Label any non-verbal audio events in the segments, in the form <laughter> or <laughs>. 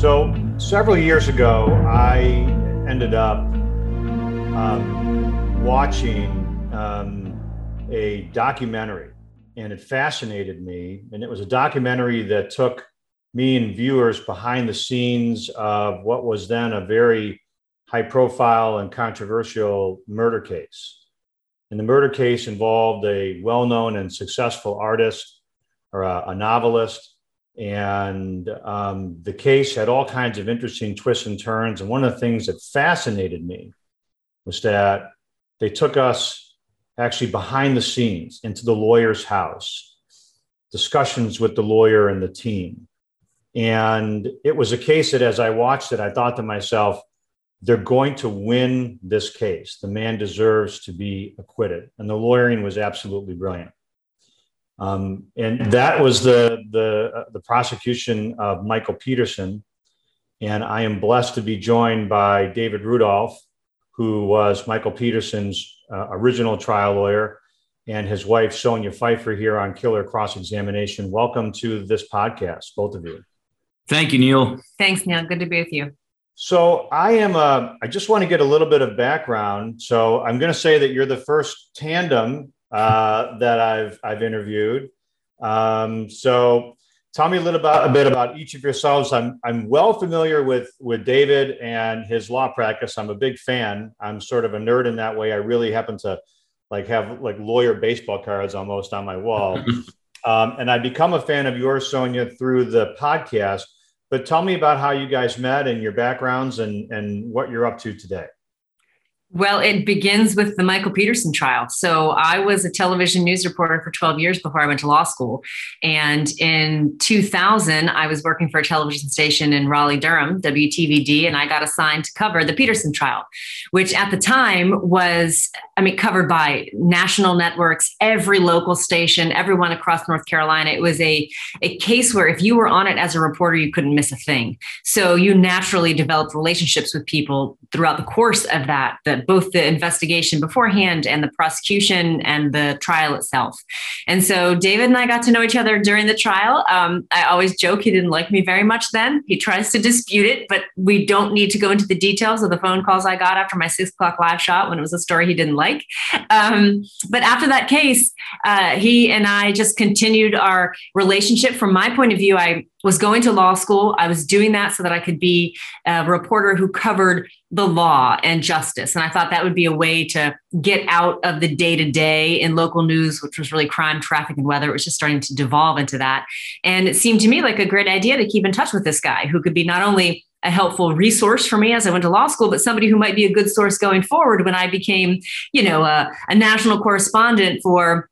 So several years ago, I ended up um, watching um, a documentary, and it fascinated me. And it was a documentary that took me and viewers behind the scenes of what was then a very high profile and controversial murder case. And the murder case involved a well known and successful artist or a, a novelist and um, the case had all kinds of interesting twists and turns. And one of the things that fascinated me was that they took us actually behind the scenes into the lawyer's house, discussions with the lawyer and the team. And it was a case that as I watched it, I thought to myself, they're going to win this case. The man deserves to be acquitted. And the lawyering was absolutely brilliant. Um, and that was the, the, uh, the prosecution of Michael Peterson. And I am blessed to be joined by David Rudolph, who was Michael Peterson's uh, original trial lawyer, and his wife, Sonia Pfeiffer, here on Killer Cross Examination. Welcome to this podcast, both of you. Thank you, Neil. Thanks, Neil. Good to be with you. So I am. Uh, I just want to get a little bit of background. So I'm going to say that you're the first tandem uh, that I've I've interviewed. Um, so tell me a little about a bit about each of yourselves. I'm I'm well familiar with with David and his law practice. I'm a big fan. I'm sort of a nerd in that way. I really happen to like have like lawyer baseball cards almost on my wall. <laughs> um, and I become a fan of yours, Sonia, through the podcast. But tell me about how you guys met and your backgrounds and and what you're up to today. Well, it begins with the Michael Peterson trial. So I was a television news reporter for 12 years before I went to law school. And in 2000, I was working for a television station in Raleigh, Durham, WTVD, and I got assigned to cover the Peterson trial, which at the time was, I mean, covered by national networks, every local station, everyone across North Carolina. It was a, a case where if you were on it as a reporter, you couldn't miss a thing. So you naturally developed relationships with people throughout the course of that. Both the investigation beforehand and the prosecution and the trial itself. And so David and I got to know each other during the trial. Um, I always joke he didn't like me very much then. He tries to dispute it, but we don't need to go into the details of the phone calls I got after my six o'clock live shot when it was a story he didn't like. Um, but after that case, uh, he and I just continued our relationship. From my point of view, I was going to law school. I was doing that so that I could be a reporter who covered the law and justice. And I thought that would be a way to get out of the day to day in local news, which was really crime, traffic, and weather. It was just starting to devolve into that. And it seemed to me like a great idea to keep in touch with this guy who could be not only a helpful resource for me as I went to law school, but somebody who might be a good source going forward when I became, you know, a, a national correspondent for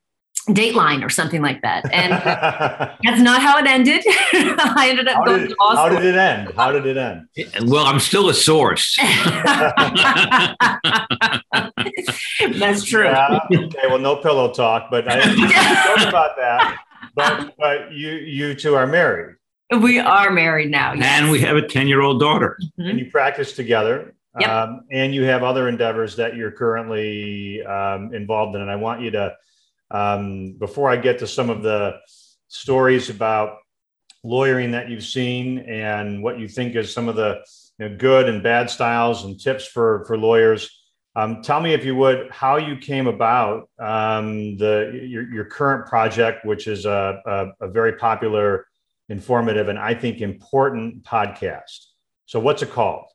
Dateline or something like that. And <laughs> that's not how it ended. <laughs> I ended up how going did, to law How did it end? How did it end? <laughs> Well, I'm still a source. that's true. Yeah, okay, well, no pillow talk, but I talk about that. But but you you two are married We are married now. Yes. and we have a 10 year old daughter. Mhm. and you practice together. Yep. Um, and you have other endeavors that you're currently um, involved in. And I want you to, um, before I get to some of the stories about lawyering that you've seen and what you think is some of the you know, good and bad styles and tips for for lawyers. Um, tell me, if you would, how you came about um, the your, your current project, which is a, a, a very popular, informative, and I think important podcast. So, what's it called?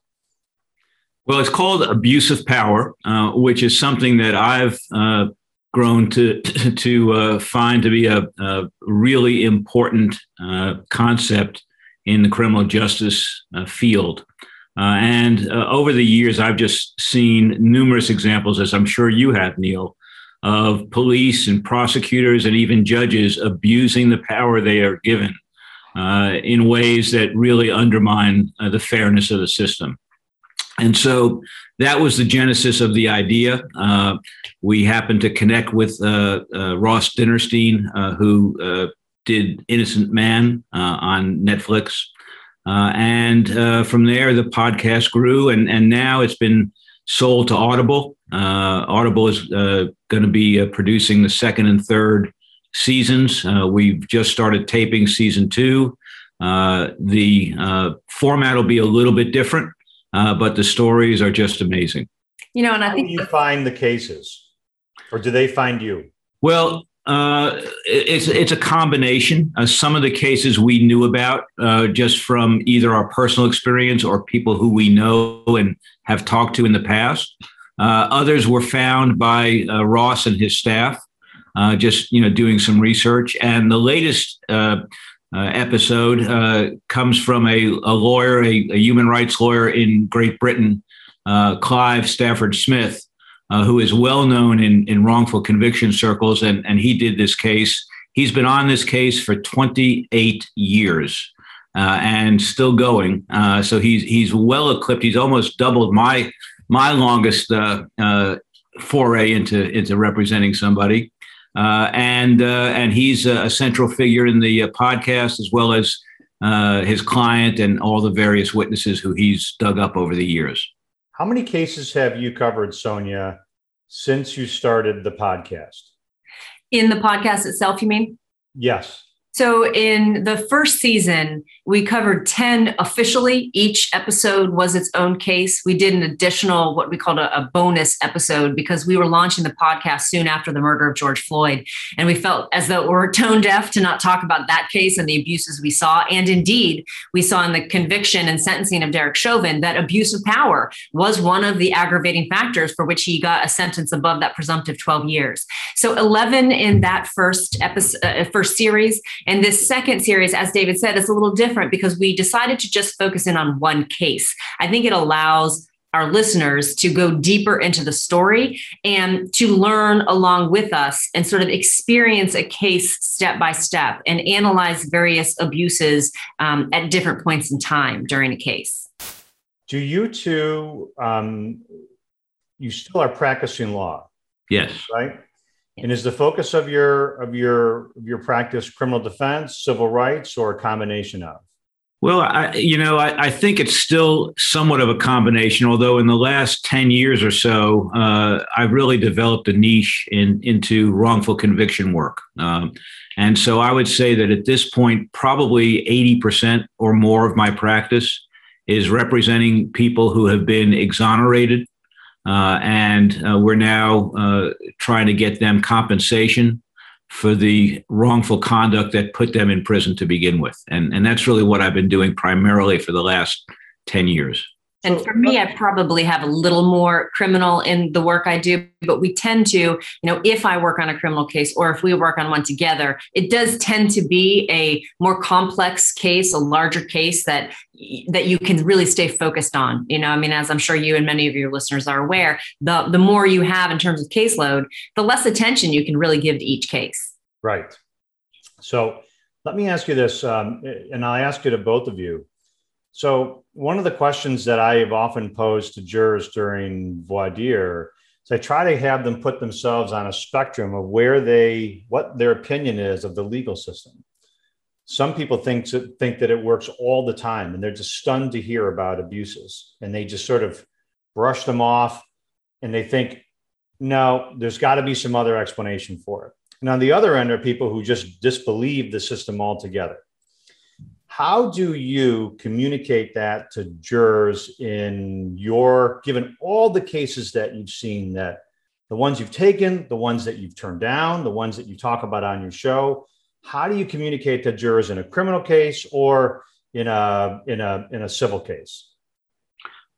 Well, it's called abuse of power, uh, which is something that I've uh, grown to to uh, find to be a, a really important uh, concept in the criminal justice uh, field. Uh, and uh, over the years, I've just seen numerous examples, as I'm sure you have, Neil, of police and prosecutors and even judges abusing the power they are given uh, in ways that really undermine the fairness of the system. And so that was the genesis of the idea. Uh, we happened to connect with uh, uh, Ross Dinerstein, uh, who uh, did Innocent Man uh, on Netflix. and from there, the podcast grew, and, and now it's been sold to Audible. Audible is going to be producing the second and third seasons. we've just started taping season two. The format will be a little bit different, uh, but the stories are just amazing. You know, and I How think do you find the cases, or do they find you? Well, uh, it's it's a combination. Uh, some of the cases we knew about uh, just from either our personal experience or people who we know and have talked to in the past. Uh, others were found by uh, Ross and his staff, uh, just you know doing some research. And the latest episode comes from a, a lawyer, a, a, human rights lawyer in Great Britain, Clive Stafford Smith, uh, who is well known in, in wrongful conviction circles, and, and he did this case. He's been on this case for 28 years uh, and still going. Uh, so he's he's well equipped. He's almost doubled my my longest uh, uh, foray into into representing somebody. Uh, and uh, and he's a central figure in the podcast as well as his client and all the various witnesses who he's dug up over the years. How many cases have you covered, Sonia, since you started the podcast? In the podcast itself, you mean? Yes. So, in the first season, we covered 10 officially. Each episode was its own case. We did an additional, what we called a, a, bonus episode, because we were launching the podcast soon after the murder of George Floyd. And we felt as though we were tone deaf to not talk about that case and the abuses we saw. And indeed, we saw in the conviction and sentencing of Derek Chauvin that abuse of power was one of the aggravating factors for which he got a sentence above that presumptive 12 years. So, 11 in that first episode, uh, first series. And this second series, as David said, is a little different different because we decided to just focus in on one case. I think it allows our listeners to go deeper into the story and to learn along with us and sort of experience a case step by step and analyze various abuses um, at different points in time during a case. Do you two, um, you still are practicing law? Yes. Right? And is the focus of your of your of your practice criminal defense, civil rights, or a combination of? Well, I, you know, I, I, think it's still somewhat of a combination. Although in the last ten years or so, uh, I've really developed a niche in into wrongful conviction work, um, and so I would say that at this point, probably eighty percent or more of my practice is representing people who have been exonerated uh, and uh, we're now uh, trying to get them compensation for the wrongful conduct that put them in prison to begin with. And, and that's really what I've been doing primarily for the last 10 years. And for me, I probably have a little more criminal in the work I do, but we tend to, you know, if I work on a criminal case or if we work on one together, it does tend to be a more complex case, a larger case that that you can really stay focused on. You know, I mean, as I'm sure you and many of your listeners are aware, the the more you have in terms of caseload, the less attention you can really give to each case. Right. So let me ask you this, um, and I'll ask it to both of you. So, one of the questions that I have often posed to jurors during voir dire is I try to have them put themselves on a spectrum of where they, what their opinion is of the legal system. Some people think, think that it works all the time and they're just stunned to hear about abuses and they just sort of brush them off and they think, no, there's got to be some other explanation for it. And on the other end are people who just disbelieve the system altogether. How do you communicate that to jurors in your, given all the cases that you've seen, that the ones you've taken, the ones that you've turned down, the ones that you talk about on your show? How do you communicate to jurors in a criminal case or in a in a in a civil case?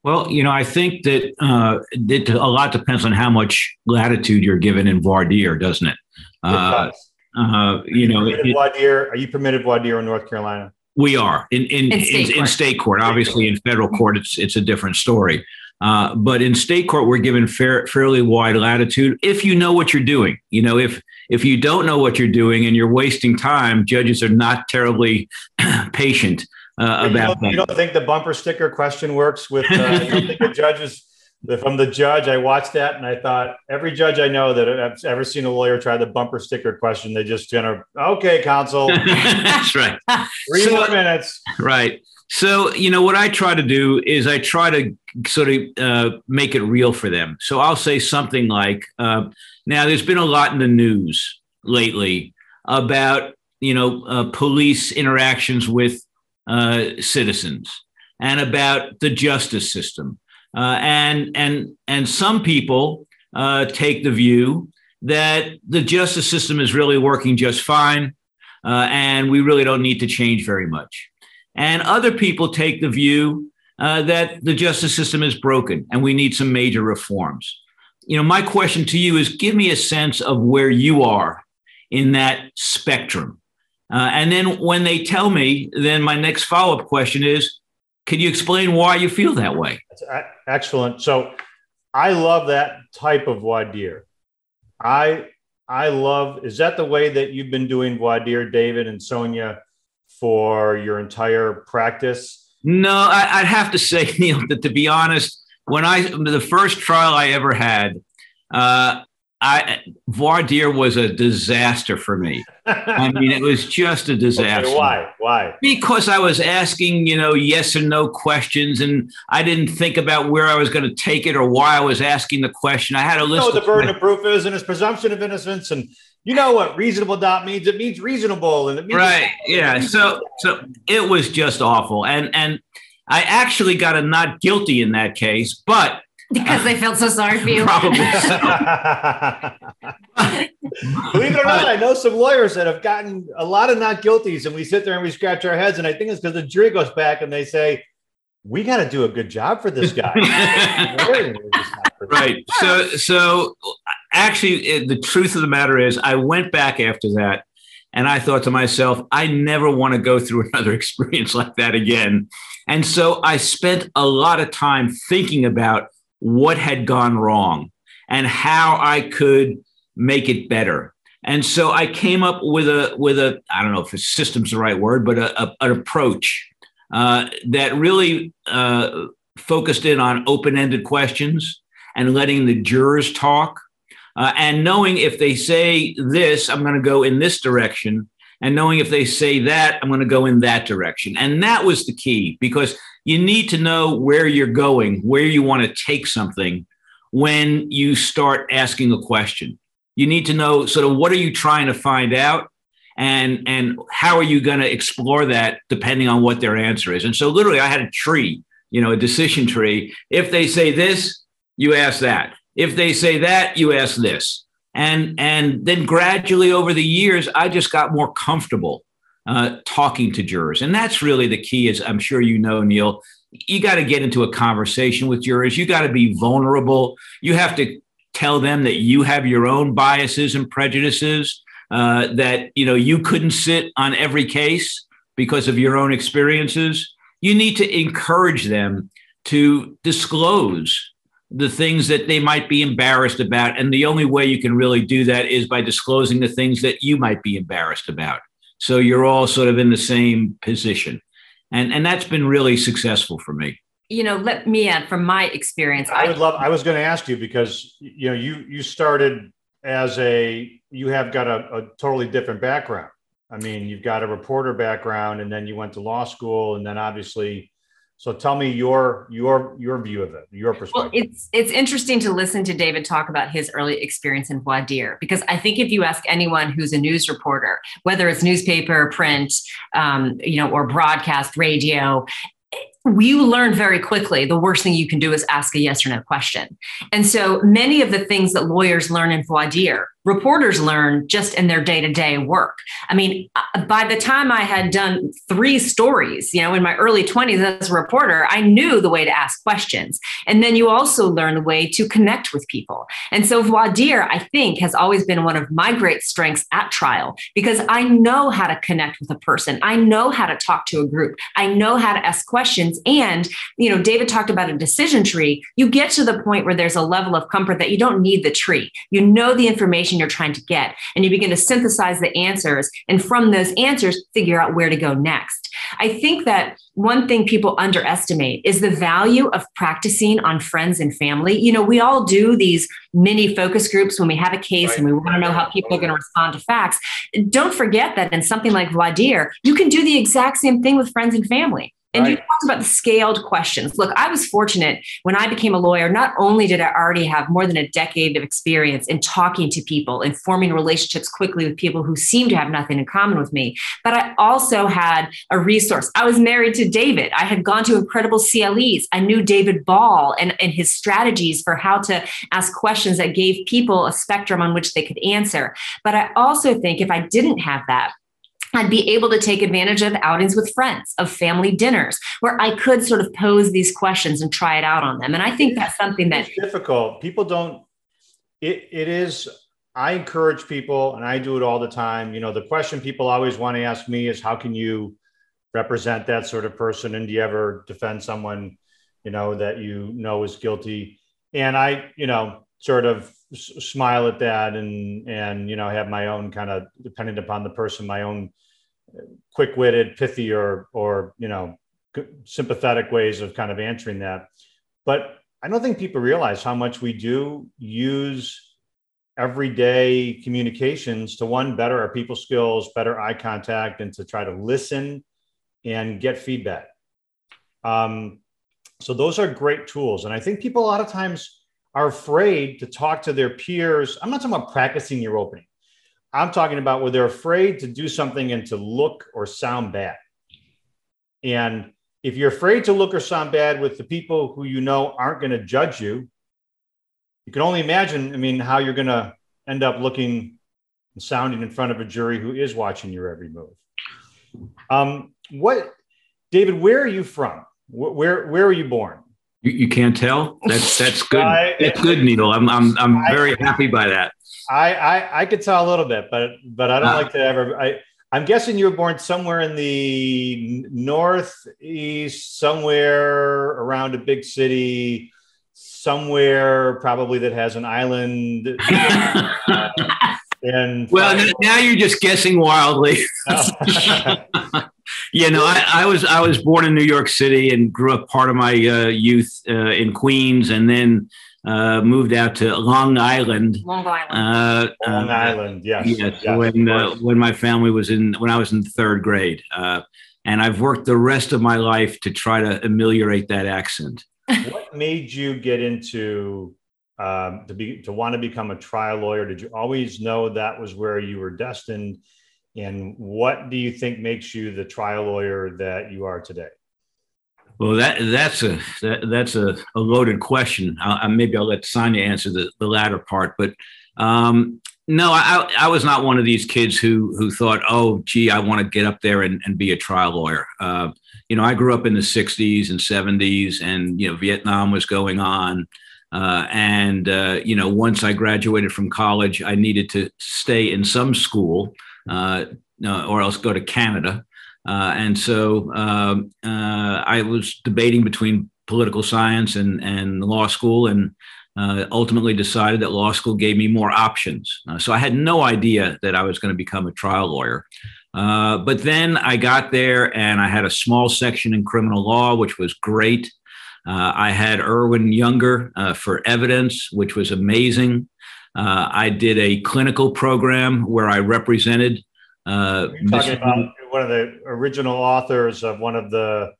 Well, you know, I think that uh, it, a lot depends on how much latitude you're given in voir dire, doesn't it? it uh, uh, you know, it, voir dire, are you permitted voir dire in North Carolina? We are in in in state, in, in state court. Obviously, in federal court, it's it's a different story. Uh, but in state court, we're given fair, fairly wide latitude if you know what you're doing. You know, if if you don't know what you're doing and you're wasting time, judges are not terribly <clears throat> patient uh, about you that. You don't think the bumper sticker question works with? Uh, you don't think the <laughs> judges from the judge, I watched that and I thought every judge I know that I've ever seen a lawyer try the bumper sticker question, they just kind of, okay, counsel. <laughs> That's right. Three so, more minutes. Right. So, you know, what I try to do is I try to sort of uh, make it real for them. So I'll say something like, uh, now there's been a lot in the news lately about, you know, uh, police interactions with uh, citizens and about the justice system. Uh, and and and some people uh, take the view that the justice system is really working just fine, and we really don't need to change very much. And other people take the view uh, that the justice system is broken and we need some major reforms. You know, my question to you is: Give me a sense of where you are in that spectrum. Uh, and then when they tell me, then my next follow up question is can you explain why you feel that way? That's excellent. So I love that type of voir. I I love is that the way that you've been doing voir David and Sonia, for your entire practice? No, I, would have to say, <laughs> Neil, that to be honest, when I the first trial I ever had, uh, I voir dire was a disaster for me. <laughs> I mean, it was just a disaster. Okay, why? Why? Because I was asking, you know, yes and no questions, and I didn't think about where I was going to take it or why I was asking the question. I had a list. Know the burden of proof is, and its presumption of innocence, and you know what reasonable doubt means. It means reasonable, and it means right. Yeah. So, so it was just awful, and and I actually got a not guilty in that case, but because they felt so sorry for you. Probably. <laughs> Believe it or not, I know some lawyers that have gotten a lot of not guilties, and we sit there and we scratch our heads. And I think it's because the jury goes back and they say, "We got to do a good job for this guy." <laughs> right. So, so actually, it, the truth of the matter is, I went back after that, and I thought to myself, I never want to go through <laughs> another experience like that again. And so I spent a lot of time thinking about what had gone wrong and how I could make it better. And so I came up with a with a I don't know if system's the right word, but a, a, an approach uh, that really uh, focused in on open ended questions and letting the jurors talk, uh, and knowing if they say this, I'm going to go in this direction, and knowing if they say that, I'm going to go in that direction. And that was the key because you need to know where you're going, where you want to take something when you start asking a question. You need to know sort of what are you trying to find out and and how are you going to explore that depending on what their answer is. And so literally I had a tree, you know, a decision tree. If they say this, you ask that. If they say that, you ask this. And and then gradually over the years I just got more comfortable uh, talking to jurors. And that's really the key, as I'm sure you know, Neil. You got to get into a conversation with jurors. You got to be vulnerable. You have to tell them that you have your own biases and prejudices, uh, that you know you couldn't sit on every case because of your own experiences. You need to encourage them to disclose the things that they might be embarrassed about. And the only way you can really do that is by disclosing the things that you might be embarrassed about. So you're all sort of in the same position. And, and that's been really successful for me. You know, let me add from my experience. I, I would love, I was going to ask you because, you know, you, you started as a, you have got a, a totally different background. I mean, you've got a reporter background and then you went to law school and then obviously so tell me your your your view of it, your perspective. Well, it's it's interesting to listen to David talk about his early experience in voir dire because I think if you ask anyone who's a news reporter, whether it's newspaper, print, um, you know, or broadcast, radio, we learn very quickly the worst thing you can do is ask a yes or no question. And so many of the things that lawyers learn in voir dire reporters learn just in their day-to-day work. I mean, uh, by the time I had done three stories, you know, in my early 20s as a reporter, I knew the way to ask questions. And then you also learn the way to connect with people. And so voir dire, I think, has always been one of my great strengths at trial because I know how to connect with a person. I know how to talk to a group. I know how to ask questions. And, you know, David talked about a decision tree. You get to the point where there's a level of comfort that you don't need the tree. You know the information you're trying to get. And you begin to synthesize the answers. And from those answers, figure out where to go next. I think that one thing people underestimate is the value of practicing on friends and family. You know, we all do these mini focus groups when we have a case right. and we want to know how people are going to respond to facts. Don't forget that in something like voir dire, you can do the exact same thing with friends and family And right. you talked about the scaled questions. Look, I was fortunate when I became a lawyer. Not only did I already have more than a decade of experience in talking to people and forming relationships quickly with people who seem to have nothing in common with me, but I also had a resource. I was married to David. I had gone to incredible CLEs. I knew David Ball and, and his strategies for how to ask questions that gave people a spectrum on which they could answer. But I also think if I didn't have that, I'd be able to take advantage of outings with friends, of family dinners, where I could sort of pose these questions and try it out on them. And I think that's something that's difficult. People don't, it, it is, I encourage people, and I do it all the time. You know, the question people always want to ask me is how can you represent that sort of person? And do you ever defend someone, you know, that you know is guilty? And I, you know, sort of smile at that and, and, you know, have my own kind of, depending upon the person, my own quick-witted, pithy, or or you know sympathetic ways of kind of answering that. But I don't think people realize how much we do use everyday communications to one better our people skills, better eye contact, and to try to listen and get feedback. Um, so those are great tools, and I think people a lot of times are afraid to talk to their peers. I'm not talking about practicing your opening. I'm talking about where they're afraid to do something and to look or sound bad. And if you're afraid to look or sound bad with the people who you know aren't going to judge you, you can only imagine, I mean, how you're going to end up looking and sounding in front of a jury who is watching your every move. Um, what, David, where are you from? Where, where were you born? You, you can't tell. That's that's good. That's good, Needle. I'm I'm I'm very happy by that. I, I I could tell a little bit, but but I don't uh, like to ever. I I'm guessing you were born somewhere in the northeast, somewhere around a big city, somewhere probably that has an island. uh, <laughs> and well, now you're just guessing wildly. <laughs> Yeah, no, I, I, was I was born in New York City and grew up part of my uh, youth uh, in Queens, and then uh, moved out to Long Island. Long Island. Uh, Long Island, yes. Yes, yes when uh, when my family was in when I was in third grade, uh, and I've worked the rest of my life to try to ameliorate that accent. what made you get into um, to be to want to become a trial lawyer? Did you always know that was where you were destined? And what do you think makes you the trial lawyer that you are today? Well, that that's a that, that's a, a loaded question. I, maybe I'll let Sonia answer the, the latter part. But um, no, I, I was not one of these kids who who thought, oh, gee, I want to get up there and, and be a trial lawyer. Uh, you know, I grew up in the '60s and '70s, and you know, Vietnam was going on. Uh, and uh, you know, once I graduated from college, I needed to stay in some school uh, uh, or else go to Canada. Uh, and so um, I was debating between political science and, and law school and uh, ultimately decided that law school gave me more options. Uh, so I had no idea that I was going to become a trial lawyer. Uh, but then I got there and I had a small section in criminal law, which was great. I had Irving Younger for evidence, which was amazing. Uh, I did a clinical program where I represented. Uh, talking about one of the original authors of one of the,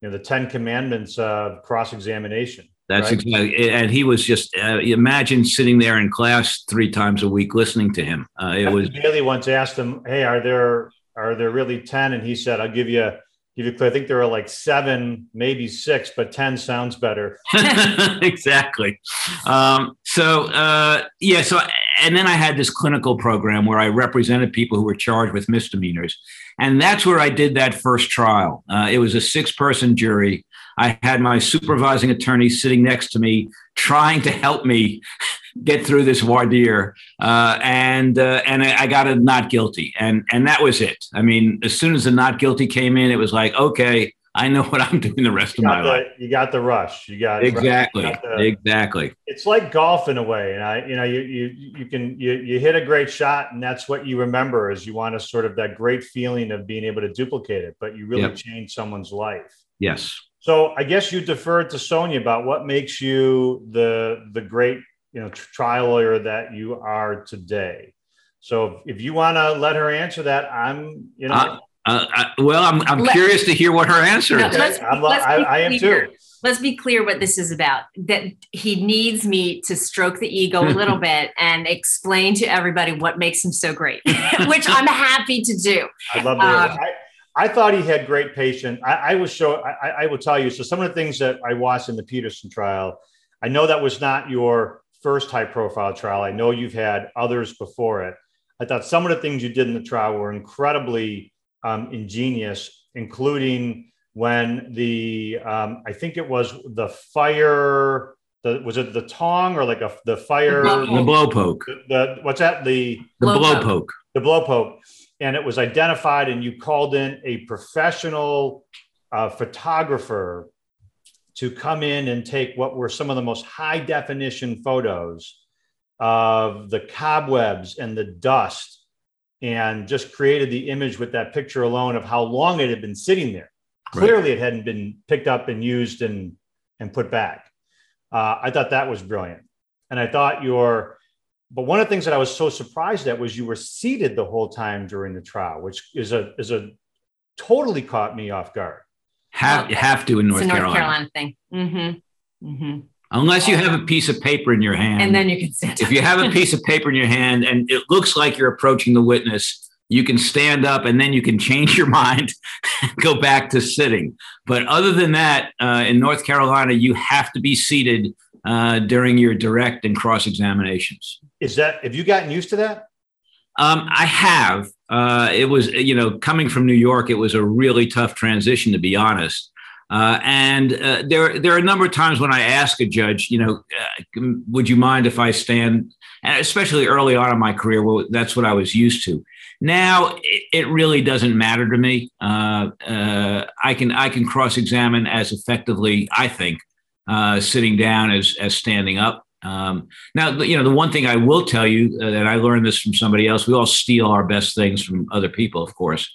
you know, the Ten Commandments of cross examination. That's right? exactly, and he was just uh, imagine sitting there in class three times a week listening to him. Uh, it was Bailey once asked him, "Hey, are there are there really ten? And he said, "I'll give you give you clear. I think there are like seven, maybe six, but 10 sounds better. <laughs> exactly. Um, so, uh, yeah. So, and then I had this clinical program where I represented people who were charged with misdemeanors. And that's where I did that first trial. Uh, it was a six person jury. I had my supervising attorney sitting next to me, trying to help me <laughs> get through this voir dire, uh, and uh, and I got a not guilty, and and that was it. I mean, as soon as the not guilty came in, it was like, okay, I know what I'm doing the rest of my the, life. You got the rush. You got exactly, you got the, exactly. It's like golf in a way, and I, you know, you you you can you you hit a great shot, and that's what you remember is you want to sort of that great feeling of being able to duplicate it, but you really yep. change someone's life. Yes. So I guess you deferred to Sonia about what makes you the the great you know trial lawyer that you are today. So if you want to let her answer that, I'm you know. Uh, Uh, I, well, I'm, I'm Let, curious to hear what her answer no, is. Let's, I'm, let's I, I am too. Let's be clear what this is about. That he needs me to stroke the ego a little <laughs> bit and explain to everybody what makes him so great, <laughs> which I'm happy to do. I love that. Um, I, I thought he had great patience. I, I was show. I, I will tell you. So some of the things that I watched in the Peterson trial, I know that was not your first high profile trial. I know you've had others before it. I thought some of the things you did in the trial were incredibly um, ingenious, including when the um, I think it was the fire. The, was it the tong or like a the fire? The blowpoke. The, the what's that? The the blowpoke. The blowpoke, and it was identified, and you called in a professional uh, photographer to come in and take what were some of the most high definition photos of the cobwebs and the dust and just created the image with that picture alone of how long it had been sitting there. Right. Clearly, it hadn't been picked up and used and and put back. Uh, I thought that was brilliant, and I thought your. But one of the things that I was so surprised at was you were seated the whole time during the trial, which is a is a totally caught me off guard. Have you have to in North, Carolina. North Carolina. Carolina thing. Mm-hmm. Mm-hmm. Unless you have a piece of paper in your hand. And then you can stand If you have a <laughs> piece of paper in your hand and it looks like you're approaching the witness, you can stand up and then you can change your <laughs> mind go back to sitting. But other than that, uh, in North Carolina, you have to be seated uh, during your direct and cross examinations. Is that, have you gotten used to that? Um, I have. Uh, it was, you know, coming from New York, it was a really tough transition, to be honest. Uh, and uh, there, there are a number of times when I ask a judge, you know, uh, would you mind if I stand? And especially early on in my career, well, that's what I was used to. Now it, it really doesn't matter to me. Uh, uh, I can I can cross examine as effectively, I think, uh, sitting down as as standing up. Um, now, you know, the one thing I will tell you that I learned this from somebody else. We all steal our best things from other people, of course.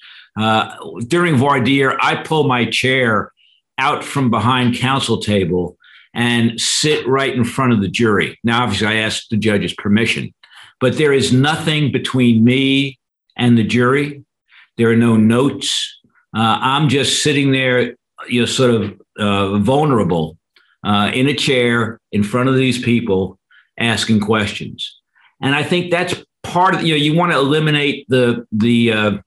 during voir dire, I pull my chair out from behind counsel table and sit right in front of the jury. Now, obviously, I asked the judge's permission, but there is nothing between me and the jury. There are no notes. Uh, I'm just sitting there, you know, sort of uh, vulnerable uh, in a chair in front of these people asking questions. And I think that's part of, you know, you want to eliminate the, the uh,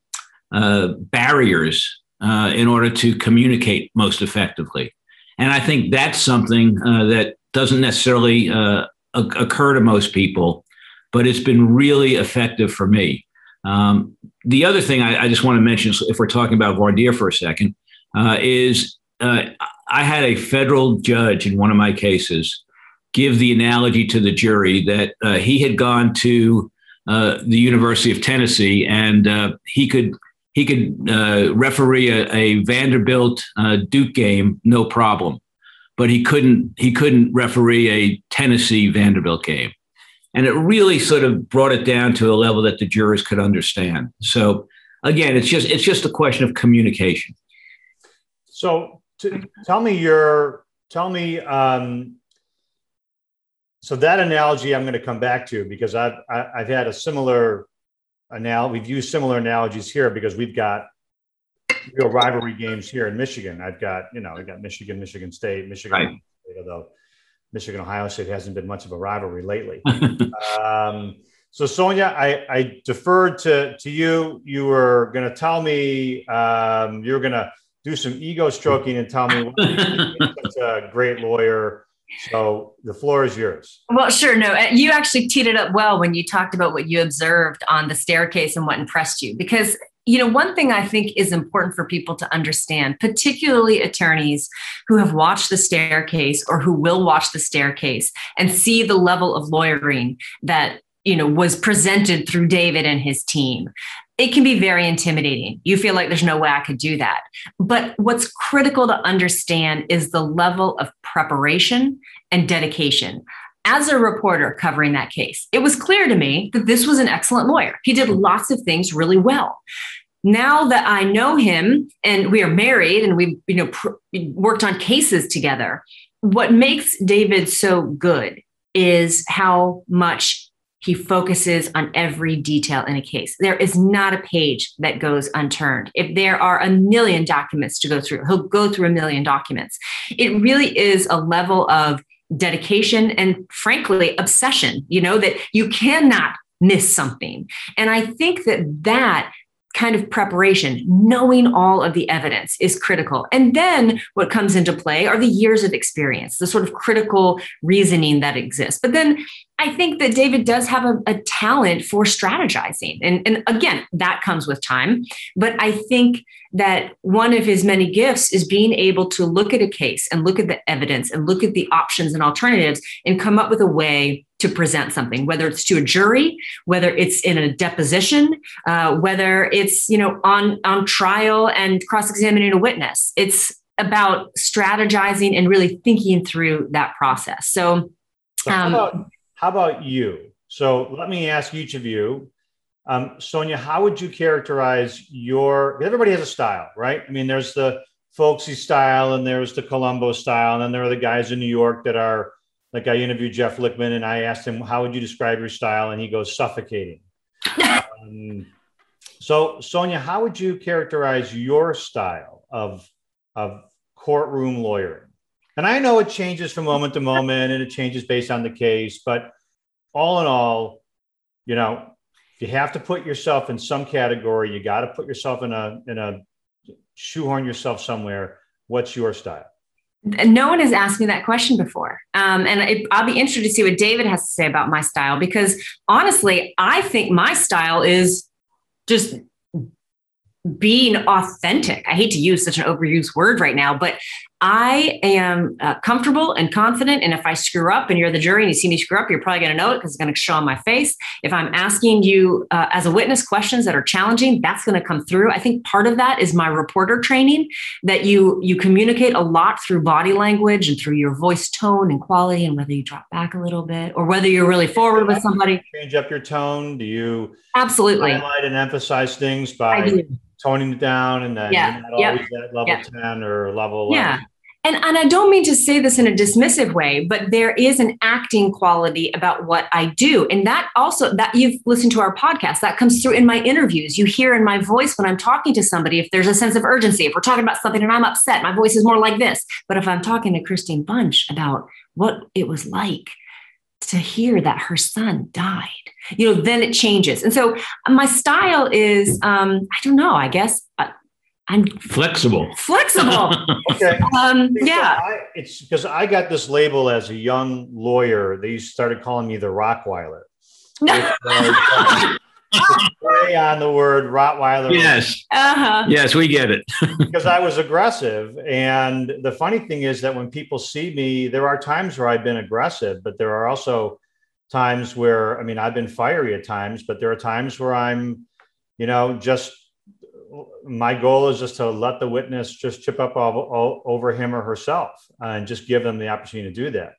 uh, barriers uh, in order to communicate most effectively. And I think that's something uh, that doesn't necessarily uh, occur to most people, but it's been really effective for me. Um, the other thing I, I, just want to mention, if we're talking about voir dire for a second, uh, is uh, I had a federal judge in one of my cases give the analogy to the jury that uh, he had gone to the University of Tennessee and he could he could uh, referee a, a Vanderbilt uh, Duke game, no problem, but he couldn't he couldn't referee a Tennessee Vanderbilt game, and it really sort of brought it down to a level that the jurors could understand. So again, it's just it's just a question of communication. So to, tell me your tell me um, so that analogy I'm going to come back to because I, have i have had a similar anal we've used similar analogies here because we've got real rivalry games here in Michigan. I've got, you know, I've got Michigan, Michigan State, Michigan, right. State, although Michigan, Ohio State hasn't been much of a rivalry lately. <laughs> um, so Sonia, I, I deferred to, to you. You were going to tell me, um, you were going to do some ego stroking and tell me what <laughs> such a great lawyer so the floor is yours. Well, sure. No, uh, you actually teed it up well when you talked about what you observed on the staircase and what impressed you. Because, you know, one thing I think is important for people to understand, particularly attorneys who have watched the staircase or who will watch the staircase and see the level of lawyering that you know was presented through David and his team it can be very intimidating. You feel like there's no way I could do that. But what's critical to understand is the level of preparation and dedication. As a reporter covering that case, it was clear to me that this was an excellent lawyer. He did lots of things really well. Now that I know him and we are married and we've you know pr- worked on cases together, what makes David so good is how much he focuses on every detail in a case. There is not a page that goes unturned. If there are a million documents to go through, he'll go through a million documents. It really is a level of dedication and, frankly, obsession, you know, that you cannot miss something. And I think that that kind of preparation, knowing all of the evidence is critical. And then what comes into play are the years of experience, the sort of critical reasoning that exists. But then I think that David does have a, a talent for strategizing. And, and again, that comes with time. But I think that one of his many gifts is being able to look at a case and look at the evidence and look at the options and alternatives and come up with a way to present something, whether it's to a jury, whether it's in a deposition, uh, whether it's you know on on trial and cross-examining a witness. It's about strategizing and really thinking through that process. So, so how, um, about, how about you? So let me ask each of you. Um, Sonia, how would you characterize your? Everybody has a style, right? I mean, there's the folksy style, and there's the Columbo style, and then there are the guys in New York that are like I interviewed Jeff Lichtman and I asked him, how would you describe your style? And he goes, suffocating. <laughs> um, so, Sonia, how would you characterize your style of, of courtroom lawyering? And I know it changes from moment to moment and it changes based on the case, but all in all, you know, if you have to put yourself in some category, you got to put yourself in a, in a shoehorn yourself somewhere. What's your style? No one has asked me that question before. Um, and it, I'll be interested to see what David has to say about my style because honestly, I think my style is just being authentic. I hate to use such an overused word right now, but I am uh, comfortable and confident. And if I screw up and you're the jury and you see me screw up, you're probably going to know it because it's going to show on my face. If I'm asking you uh, as a witness questions that are challenging, that's going to come through. I think part of that is my reporter training that you you communicate a lot through body language and through your voice tone and quality and whether you drop back a little bit or whether you're really forward with somebody. Change up your tone. Do you absolutely highlight and emphasize things by toning it down and then yeah. you're not yep. always at level yep. 10 or level 11. Yeah. And, and I don't mean to say this in a dismissive way, but there is an acting quality about what I do. And that also that you've listened to our podcast, that comes through in my interviews. You hear in my voice when I'm talking to somebody, if there's a sense of urgency, if we're talking about something and I'm upset, my voice is more like this. But if I'm talking to Kristine Bunch about what it was like to hear that her son died. You know then it changes. And so my style is um i don't know i guess uh, i'm flexible. Flexible. <laughs> Okay. Um yeah. I, it's because i got this label as a young lawyer. They started calling me the rottweiler <laughs> play on the word Rottweiler. Yes. Uh-huh. Yes, we get it. <laughs> because I was aggressive. And the funny thing is that when people see me, there are times where I've been aggressive, but there are also times where, I mean, I've been fiery at times, but there are times where I'm, you know, just my goal is just to let the witness just chip up all, all, over him or herself and just give them the opportunity to do that.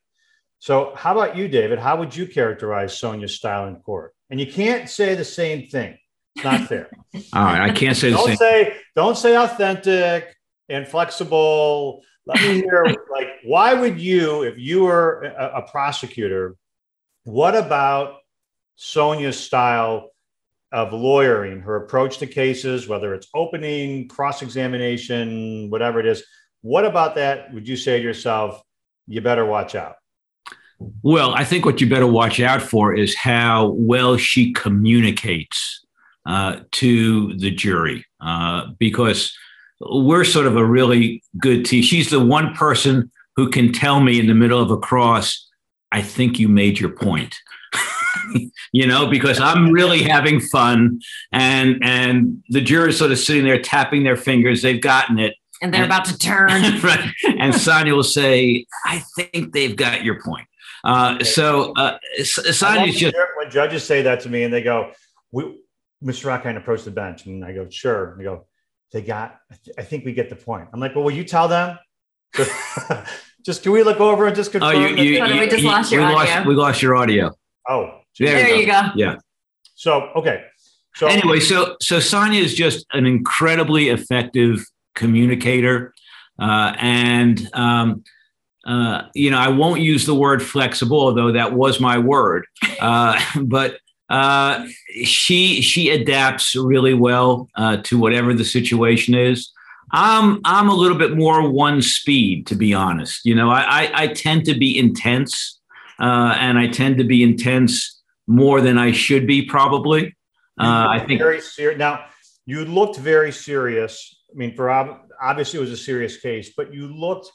So, how about you, David? How would you characterize Sonia's style in court? And you can't say the same thing. It's not fair. <laughs> All right, I can't say the don't same. Say, don't say authentic and flexible. Let me hear, like, why would you, if you were a, a prosecutor, what about Sonia's style of lawyering, her approach to cases, whether it's opening, cross examination, whatever it is? What about that would you say to yourself, you better watch out? Well, I think what you better watch out for is how well she communicates uh, to the jury, uh, because we're sort of a really good team. She's the one person who can tell me in the middle of a cross, I think you made your point. <laughs> you know, because I'm really having fun, and and the jurors sort of sitting there tapping their fingers. They've gotten it, and they're and, about to turn. <laughs> right. And Sonia will say, "I think they've got your point." Uh, so uh, Sonia's just when judges say that to me and they go, we, Mr. Rockind approached the bench and I go, sure. And they go, they got, I, th- I, think we get the point. I'm like, well, will you tell them? <laughs> just can we look over and just confirm? Oh, you, you, you, we just lost your we audio. Lost, we lost your audio. Oh, there, there you, go. go. Yeah. So okay. So anyway, so so Sonia is just an incredibly effective communicator, uh, and um, uh, you know, I won't use the word flexible, although that was my word. <laughs> Uh, but uh, she she adapts really well uh, to whatever the situation is. I'm I'm a little bit more one speed, to be honest. You know, I I, I tend to be intense, uh, and I tend to be intense more than I should be, probably. Uh, I think very serious. Now, you looked very serious. I mean, for ob- obviously it was a serious case, but you looked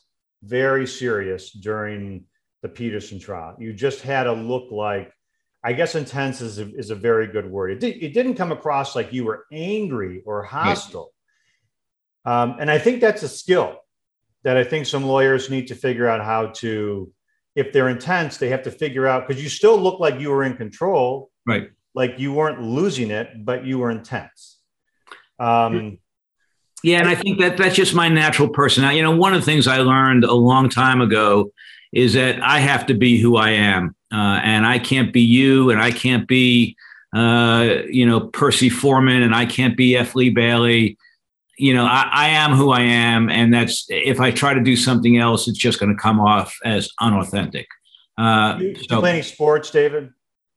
very serious during the Peterson trial. You just had a look like, I guess intense is a, is a very good word. It, did, it didn't come across like you were angry or hostile. Um, and I think that's a skill that I think some lawyers need to figure out how to, if they're intense, they have to figure out because you still look like you were in control. Right. Like you weren't losing it, but you were intense. Um, yeah, and I think that that's just my natural personality. You know, one of the things I learned a long time ago is that I have to be who I am, uh, and I can't be you, and I can't be, uh, you know, Percy Foreman, and I can't be F. Lee Bailey. You know, I, I am who I am, and that's if I try to do something else, it's just going to come off as unauthentic. Uh, you, so, playing sports, David?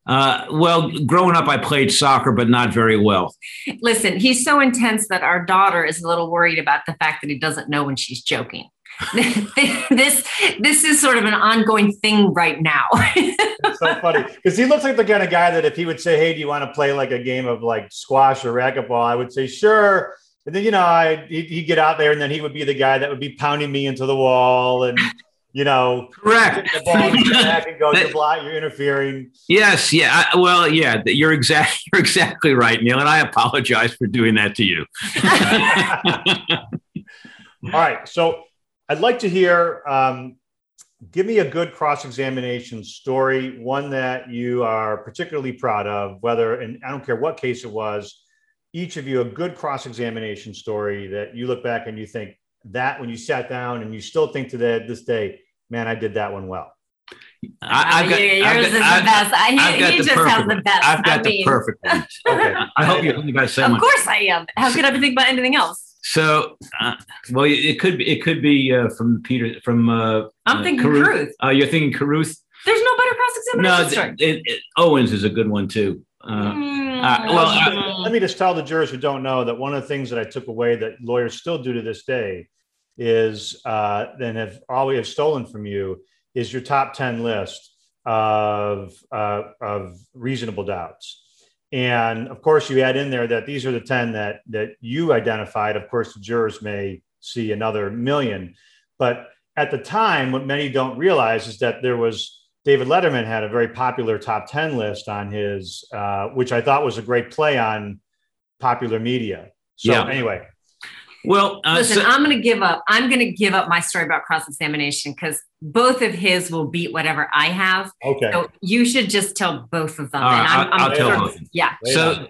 Uh, well, growing up, I played soccer, but not very well. Listen, he's so intense that our daughter is a little worried about the fact that he doesn't know when she's joking. <laughs> this this is sort of an ongoing thing right now. <laughs> it's so funny because he looks like the kind of guy that if he would say, "Hey, do you want to play like a game of like squash or racquetball?" I would say, "Sure." And then you know, I he'd get out there, and then he would be the guy that would be pounding me into the wall and you know, correct. The ball <laughs> back and go, you're, blind, you're interfering. Yes, yeah. I, well, yeah, you're exactly <laughs> you're exactly right, Neil, and I apologize for doing that to you. <laughs> All right, so I'd like to hear. Um, give me a good cross-examination story, one that you are particularly proud of. Whether, and I don't care what case it was, each of you a good cross-examination story that you look back and you think that when you sat down and you still think to this day, man, I did that one well. I, have got, yours I've is got, the best. I, I've got he just has the best. I've got I the mean. perfect one. <laughs> okay. I hope you're thinking about. Of course I am. How could I be thinking about anything else? So, uh, well, it could be. It could be uh, from Peter. From uh, I'm thinking Carruth. Uh, you're thinking Carruth. There's no better cross examination. No, it, it, Owens is a good one too. Uh, mm, uh, well, let me just tell the jurors who don't know that one of the things that I took away that lawyers still do to this day is uh, then have all we have stolen from you is your top 10 list of, uh, of reasonable doubts. And of course, you add in there that these are the 10 that, that you identified. Of course, the jurors may see another million. But at the time, what many don't realize is that there was David Letterman had a very popular top 10 list on his, uh, which I thought was a great play on popular media. So, yeah. anyway, well, uh, listen, so- I'm going to give up. I'm going to give up my story about cross examination because both of his will beat whatever I have. Okay. So you should just tell both of them. All right, I'm, I'll, I'll tell both. Yeah. So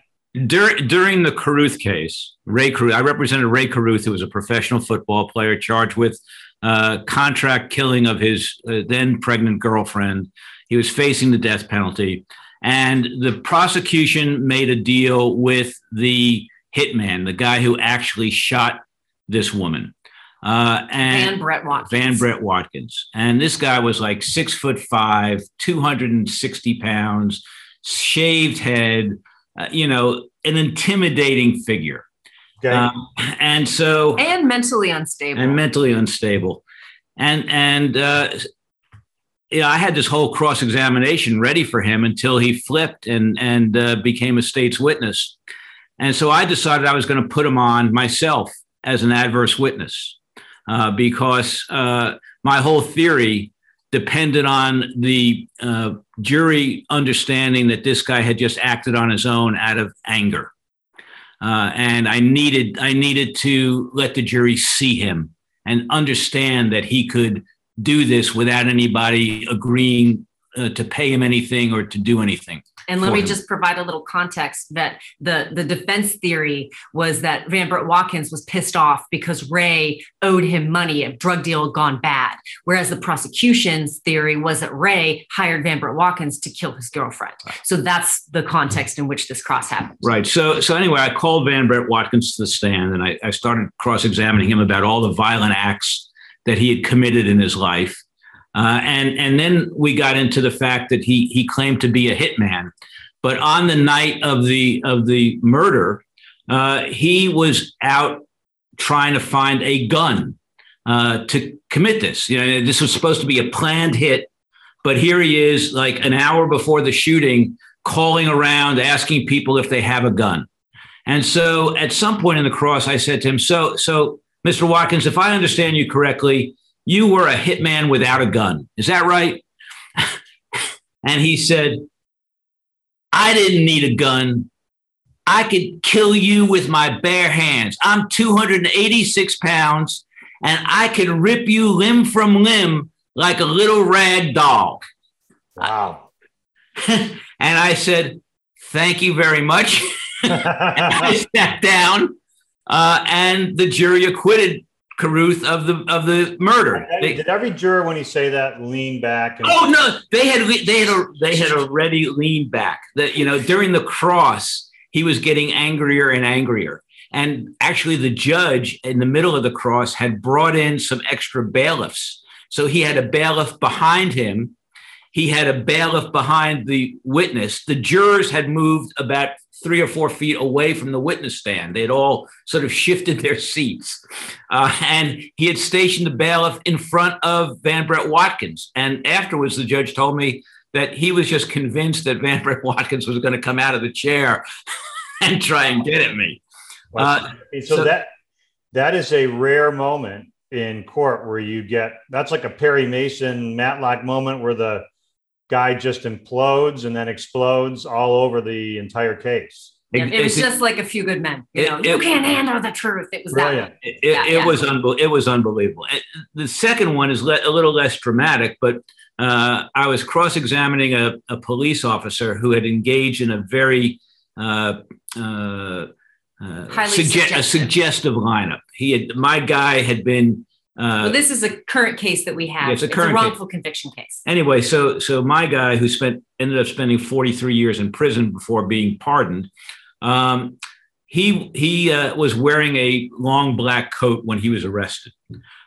dur- during the Carruth case, Rae Carruth, I represented Rae Carruth, who was a professional football player charged with uh, contract killing of his uh, then pregnant girlfriend. He was facing the death penalty. And the prosecution made a deal with the hitman, the guy who actually shot this woman. Uh, and Van Brett Watkins. Van Brett Watkins. And this guy was like six foot five, 260 pounds, shaved head, uh, you know, an intimidating figure. Okay. Um, and so, and mentally unstable. And mentally unstable. And, and, uh, you know, I had this whole cross examination ready for him until he flipped and, and uh, became a state's witness. And so I decided I was going to put him on myself as an adverse witness uh, because uh, my whole theory depended on the uh, jury understanding that this guy had just acted on his own out of anger. Uh, and I needed I needed to let the jury see him and understand that he could do this without anybody agreeing uh, to pay him anything or to do anything. And let me just provide a little context that the, the defense theory was that Van Brett Watkins was pissed off because Rae owed him money, a drug deal had gone bad. Whereas the prosecution's theory was that Rae hired Van Brett Watkins to kill his girlfriend. So that's the context in which this cross happened. Right. So so anyway, I called Van Brett Watkins to the stand and I, I started cross-examining him about all the violent acts that he had committed in his life. Uh, and and then we got into the fact that he he claimed to be a hitman, but on the night of the of the murder, uh, he was out trying to find a gun uh, to commit this. You know, this was supposed to be a planned hit, but here he is, like an hour before the shooting, calling around asking people if they have a gun. And so, at some point in the cross, I said to him, "So, so, Mr. Watkins, if I understand you correctly." You were a hitman without a gun. Is that right? <laughs> and he said, I didn't need a gun. I could kill you with my bare hands. I'm 286 pounds and I could rip you limb from limb like a little rag doll. Wow. <laughs> and I said, Thank you very much. <laughs> And I sat down uh, and the jury acquitted Carruth of the of the murder. They, did every juror, when he say that, lean back? And- oh no, they had they had they had already leaned back. That you know during the cross, he was getting angrier and angrier. And actually, the judge in the middle of the cross had brought in some extra bailiffs. So he had a bailiff behind him. He had a bailiff behind the witness. The jurors had moved about three or four feet away from the witness stand. They had all sort of shifted their seats. Uh, and he had stationed the bailiff in front of Van Brett Watkins. And afterwards, the judge told me that he was just convinced that Van Brett Watkins was going to come out of the chair <laughs> and try and get at me. Uh, so, so that that is a rare moment in court where you get that's like a Perry Mason Matlock moment where the guy just implodes and then explodes all over the entire case. Yeah, it, was just like a few good men. You know, it, you can't handle the truth. It was brilliant. that. It, yeah, it yeah. was unbe- it was unbelievable. The second one is le- a little less dramatic, but uh, I was cross-examining a, a, police officer who had engaged in a very uh, uh, uh sugge- suggestive. a suggestive lineup. He had my guy had been uh, well, this is a current case that we have. It's a, current it's a wrongful case. conviction case. Anyway, so so my guy who spent ended up spending 43 years in prison before being pardoned. Um, he he uh, was wearing a long black coat when he was arrested.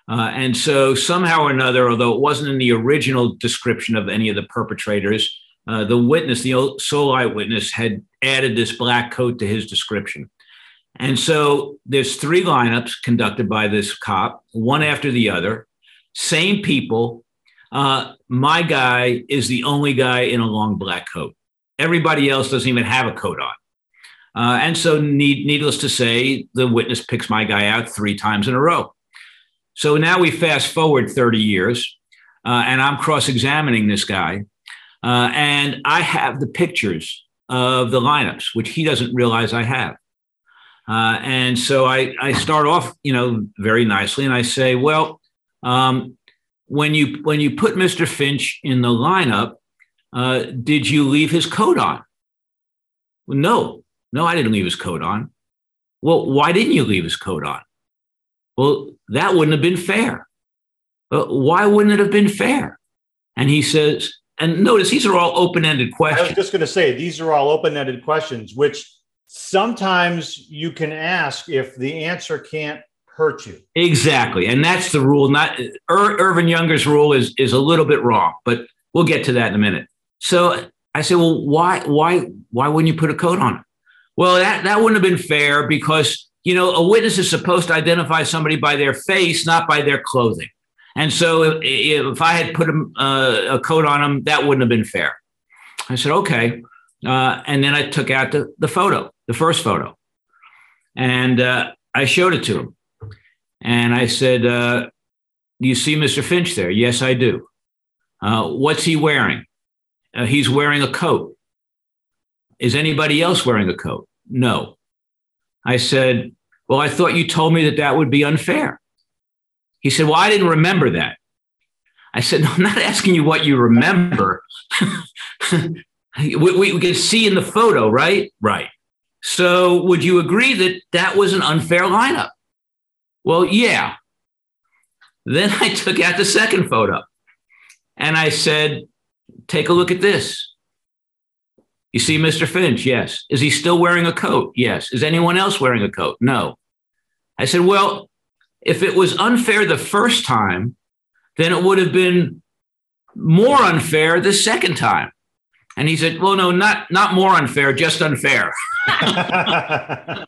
Uh, and so somehow or another, although it wasn't in the original description of any of the perpetrators, uh, the witness, the sole eyewitness, had added this black coat to his description. And so there's three lineups conducted by this cop, one after the other, same people. Uh, my guy is the only guy in a long black coat. Everybody else doesn't even have a coat on. Uh, and so, need, needless to say, the witness picks my guy out three times in a row. So now we fast forward 30 years, uh, and I'm cross examining this guy. Uh, and I have the pictures of the lineups, which he doesn't realize I have. Uh, and so I, I start off, you know, very nicely, and I say, well, um, when you when you put Mr. Finch in the lineup, uh, did you leave his coat on? Well, no, no, I didn't leave his coat on. Well, why didn't you leave his coat on? Well, that wouldn't have been fair. But why wouldn't it have been fair? And he says, and notice these are all open ended questions. I was just going to say, these are all open ended questions, which sometimes you can ask if the answer can't hurt you. Exactly, and that's the rule. Not Ir- Irving Younger's rule is is a little bit wrong, but we'll get to that in a minute. So I said, well, why why why wouldn't you put a coat on? it? Well, that that wouldn't have been fair because you know a witness is supposed to identify somebody by their face, not by their clothing. And so if, if I had put a, uh, a coat on him, that wouldn't have been fair. I said, okay. Uh, and then I took out the, the photo the first photo. And uh, I showed it to him. And I said, uh, Do you see Mr. Finch there? Yes, I do. Uh, what's he wearing? Uh, he's wearing a coat. Is anybody else wearing a coat? No. I said, Well, I thought you told me that that would be unfair. He said, Well, I didn't remember that. I said, No, I'm not asking you what you remember. we, <laughs> we, we can see in the photo, right? Right. So would you agree that that was an unfair lineup? Well, yeah. Then <laughs> I took out the second photo and I said, take a look at this. You see Mr. Finch? Yes. Is he still wearing a coat? Yes. Is anyone else wearing a coat? No. I said, well, if it was unfair the first time, then it would have been more unfair the second time. And he said, Well, no, not, not more unfair, just unfair. <laughs>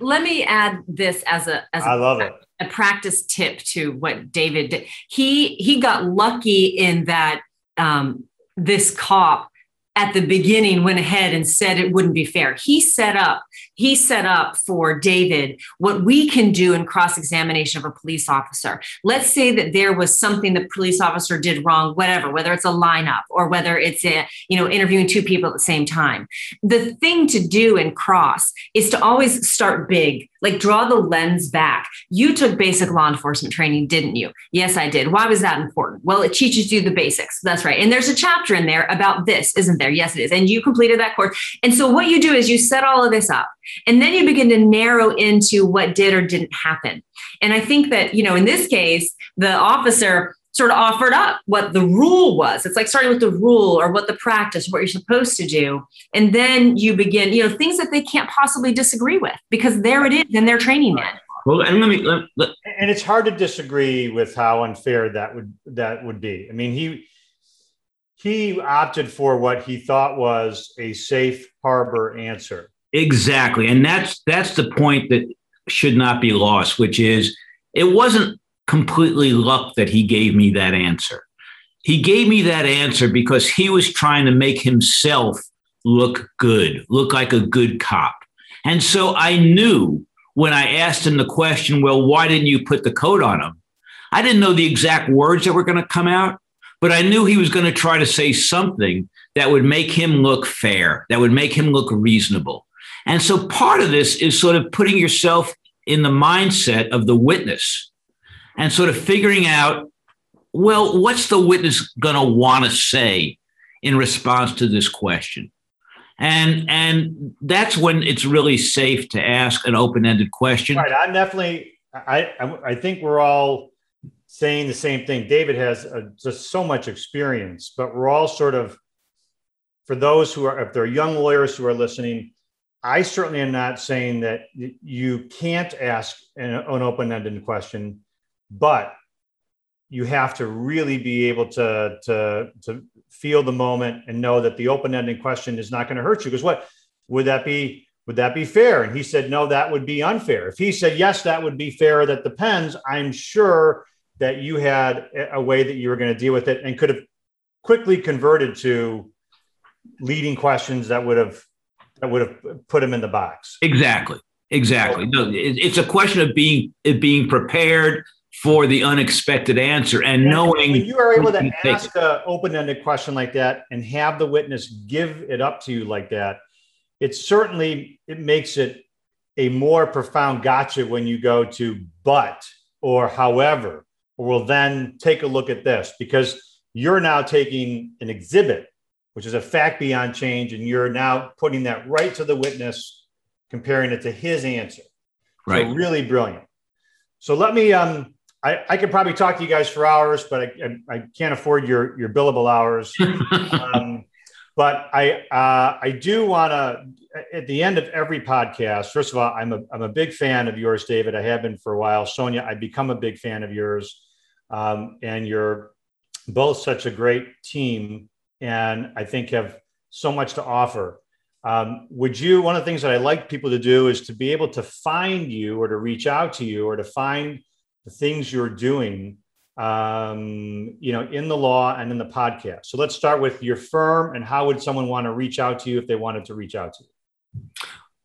Let me add this as a as I love it. a practice tip to what David did. He he got lucky in that um, this cop at the beginning went ahead and said it wouldn't be fair. He set up he set up for David what we can do in cross examination of a police officer. Let's say that there was something the police officer did wrong, whatever, whether it's a lineup or whether it's a, you know interviewing two people at the same time. The thing to do in cross is to always start big, like draw the lens back. You took basic law enforcement training, didn't you? Yes, I did. Why was that important? Well, it teaches you the basics. That's right. And there's a chapter in there about this, isn't there? Yes, it is. And you completed that course. And so what you do is you set all of this up and then you begin to narrow into what did or didn't happen. And I think that, you know, in this case, the officer sort of offered up what the rule was. It's like starting with the rule or what the practice, what you're supposed to do. And then you begin, you know, things that they can't possibly disagree with because there it is in their training manual. Well, and let me, let, let, and it's hard to disagree with how unfair that would that would be. I mean, he he opted for what he thought was a safe harbor answer. Exactly. And that's that's the point that should not be lost, which is it wasn't completely luck that he gave me that answer. He gave me that answer because he was trying to make himself look good, look like a good cop. And so I knew when I asked him the question, well, why didn't you put the coat on him? I didn't know the exact words that were going to come out, but I knew he was going to try to say something that would make him look fair, that would make him look reasonable. And so part of this is sort of putting yourself in the mindset of the witness and sort of figuring out, well, what's the witness going to want to say in response to this question? And and that's when it's really safe to ask an open-ended question. Right. I'm definitely. I I think we're all saying the same thing. David has a, just so much experience, but we're all sort of, for those who are, if they're young lawyers who are listening, I certainly am not saying that you can't ask an, an open ended question, but you have to really be able to, to, to feel the moment and know that the open ended question is not going to hurt you. Because what would that be? Would that be fair? And he said, no, that would be unfair. If he said, yes, that would be fair, that depends, I'm sure that you had a way that you were going to deal with it and could have quickly converted to leading questions that would have that would have put him in the box. Exactly. Exactly. No, it's a question of being being prepared for the unexpected answer and knowing when you are able to ask an open-ended question like that and have the witness give it up to you like that, it certainly it makes it a more profound gotcha when you go to but or however, or will then take a look at this because you're now taking an exhibit which is a fact beyond change, and you're now putting that right to the witness, comparing it to his answer. Right. So really brilliant. So let me. Um, I, I could probably talk to you guys for hours, but I, I, I can't afford your your billable hours. <laughs> um, but I uh, I do want to at the end of every podcast. First of all, I'm a I'm a big fan of yours, David. I have been for a while. Sonya, I've become a big fan of yours, um, and you're both such a great team and I think have so much to offer. Um, would you, one of the things that I like people to do is to be able to find you or to reach out to you or to find the things you're doing, um, you know, in the law and in the podcast. So let's start with your firm and how would someone want to reach out to you if they wanted to reach out to you?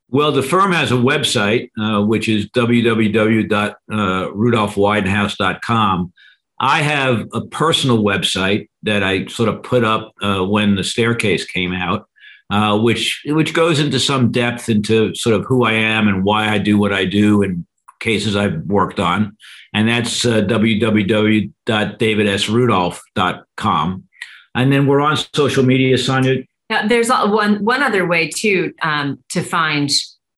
Well, the firm has a website, uh, which is www.rudolphwidenhouse.com. I have a personal website that I sort of put up uh, when the staircase came out, uh, which which goes into some depth into sort of who I am and why I do what I do and cases I've worked on, and that's uh, www.davidsrudolph.com. And then we're on social media, Sonya. There's one one other way too um, to find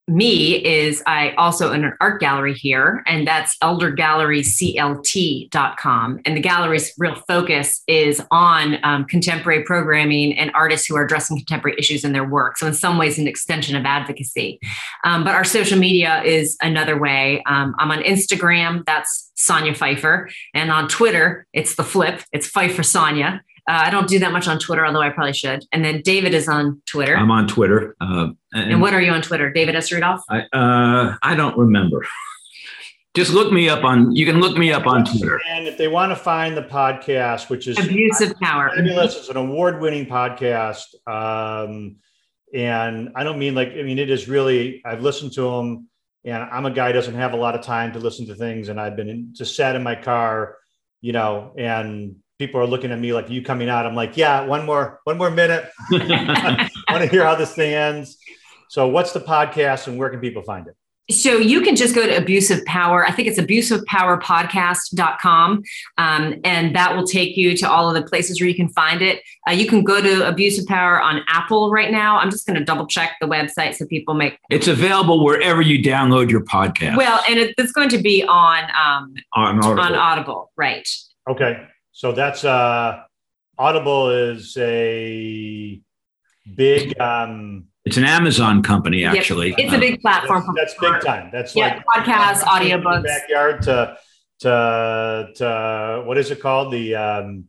me is I also own an art gallery here, and that's eldergalleryclt.com. And the gallery's real focus is on um, contemporary programming and artists who are addressing contemporary issues in their work. So, in some ways, an extension of advocacy. Um, but our social media is another way. Um, I'm on Instagram, that's Sonya Pfeiffer. And on Twitter, it's the flip, it's Pfeiffer Sonya. Uh, I don't do that much on Twitter, although I probably should. And then David is on Twitter. I'm on Twitter. Uh, and, and, what are you on Twitter? David S. Rudolph? I, uh, I don't remember. Just look me up on. You can look me up on Twitter. And if they want to find the podcast, which is Abuse of Power, fabulous. It's an award-winning podcast. Um, and I don't mean like I mean it is really. I've listened to them, and I'm a guy doesn't have a lot of time to listen to things, and I've been in, just sat in my car, you know, and people are looking at me like you coming out. I'm like, yeah, one more, one more minute. I want to hear how this thing ends. So, what's the podcast, and where can people find it? so you can just go to abuse of power i think it's abuseofpowerpodcast.com um, and that will take you to all of the places where you can find it uh, you can go to abuse of power on apple right now i'm just going to double check the website so people make it's available wherever you download your podcast well and it, it's going to be on um, on, audible. on audible right okay so that's uh audible is a big um it's an Amazon company, actually. Yep. It's a big platform. That's, that's big time. That's yeah, like podcasts, audiobooks. Backyard to to to what is it called? The um,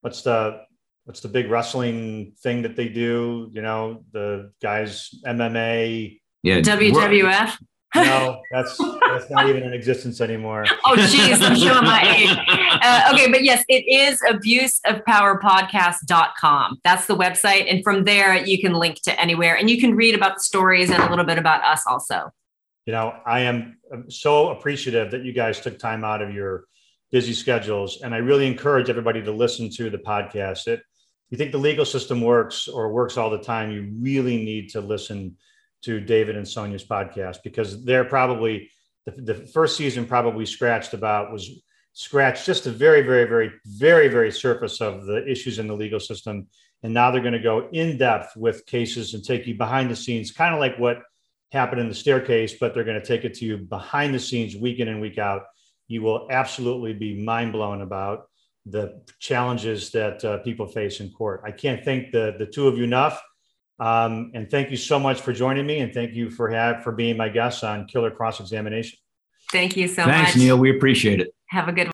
what's the what's the big wrestling thing that they do? You know, the guys MMA. Yeah, WWF. No, <laughs> that's that's not even in existence anymore. Oh, geez, I'm showing my age. Uh, okay, but yes, it is abuseofpowerpodcast.com. That's the website. And from there, you can link to anywhere and you can read about the stories and a little bit about us also. You know, I am so appreciative that you guys took time out of your busy schedules. And I really encourage everybody to listen to the podcast. It, you think the legal system works or works all the time, you really need to listen to David and Sonya's podcast because they're probably the, the first season probably scratched about was scratched just a very, very, very, very, very surface of the issues in the legal system. And now they're going to go in depth with cases and take you behind the scenes, kind of like what happened in the staircase, but they're going to take it to you behind the scenes week in and week out. You will absolutely be mind blown about the challenges that uh, people face in court. I can't thank the, the two of you enough. Um, and thank you so much for joining me, and thank you for have, for being my guest on Killer Cross Examination. Thank you so Thanks, much. Thanks, Neil. We appreciate it. Have a good one.